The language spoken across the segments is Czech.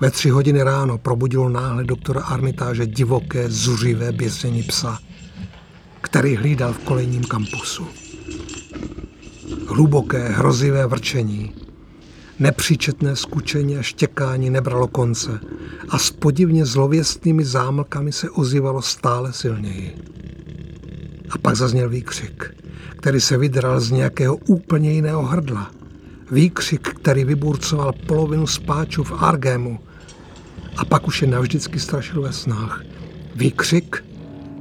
Ve tři hodiny ráno probudilo náhle doktora Armitáže divoké, zuřivé běsení psa, který hlídal v kolejním kampusu. Hluboké, hrozivé vrčení, nepříčetné skučení a štěkání nebralo konce a s podivně zlověstnými zámlkami se ozývalo stále silněji. A pak zazněl výkřik, který se vydral z nějakého úplně jiného hrdla. Výkřik, který vyburcoval polovinu spáčů v Argému a pak už je navždycky strašil ve snách. Výkřik,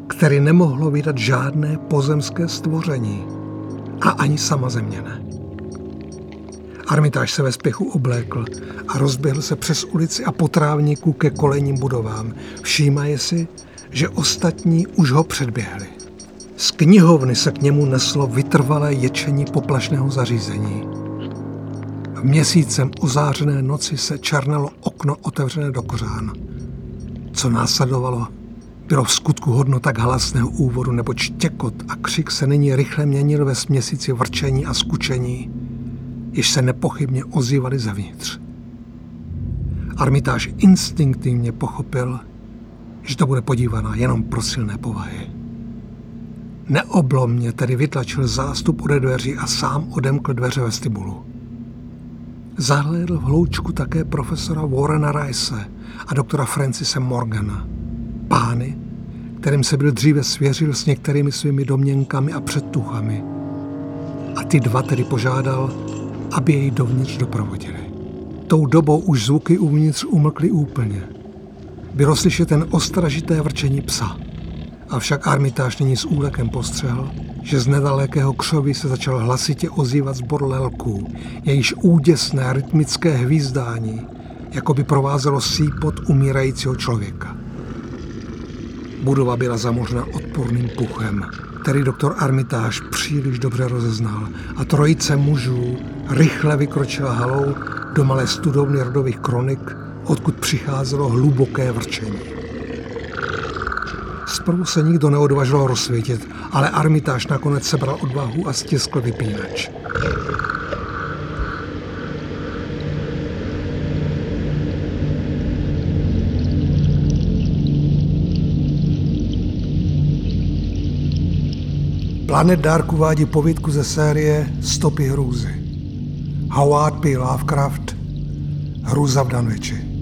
který nemohlo vydat žádné pozemské stvoření a ani sama země ne. Armitáž se ve spěchu oblékl a rozběhl se přes ulici a po trávníku ke kolejním budovám. Všímaje si, že ostatní už ho předběhli. Z knihovny se k němu neslo vytrvalé ječení poplašného zařízení. V měsícem ozářené noci se černalo okno otevřené do kořán. Co následovalo, bylo v skutku hodno tak hlasného úvodu, nebo štěkot a křik se nyní rychle měnil ve směsici vrčení a skučení, jež se nepochybně ozývaly zevnitř. Armitáž instinktivně pochopil, že to bude podívaná jenom pro silné povahy. Neoblomně tedy vytlačil zástup ode dveří a sám odemkl dveře vestibulu. Zahlédl v hloučku také profesora Warrena Rice a doktora Francise Morgana. Pány, kterým se byl dříve svěřil s některými svými domněnkami a předtuchami. A ty dva tedy požádal, aby jej dovnitř doprovodili. Tou dobou už zvuky uvnitř umlkly úplně. Bylo slyšet ten ostražité vrčení psa. Avšak Armitáž nyní s úlekem postřehl, že z nedalekého křoví se začal hlasitě ozývat zbor lelků, jejíž úděsné rytmické hvízdání jako by provázelo sípot umírajícího člověka. Budova byla zamořena odporným puchem, který doktor Armitáž příliš dobře rozeznal a trojice mužů rychle vykročila halou do malé studovny rodových kronik, odkud přicházelo hluboké vrčení. Zprvu se nikdo neodvažoval rozsvítit, ale Armitáž nakonec sebral odvahu a stiskl vypínač. Planet Dark uvádí povídku ze série Stopy hrůzy. Howard P. Lovecraft Hrůza v Danviči.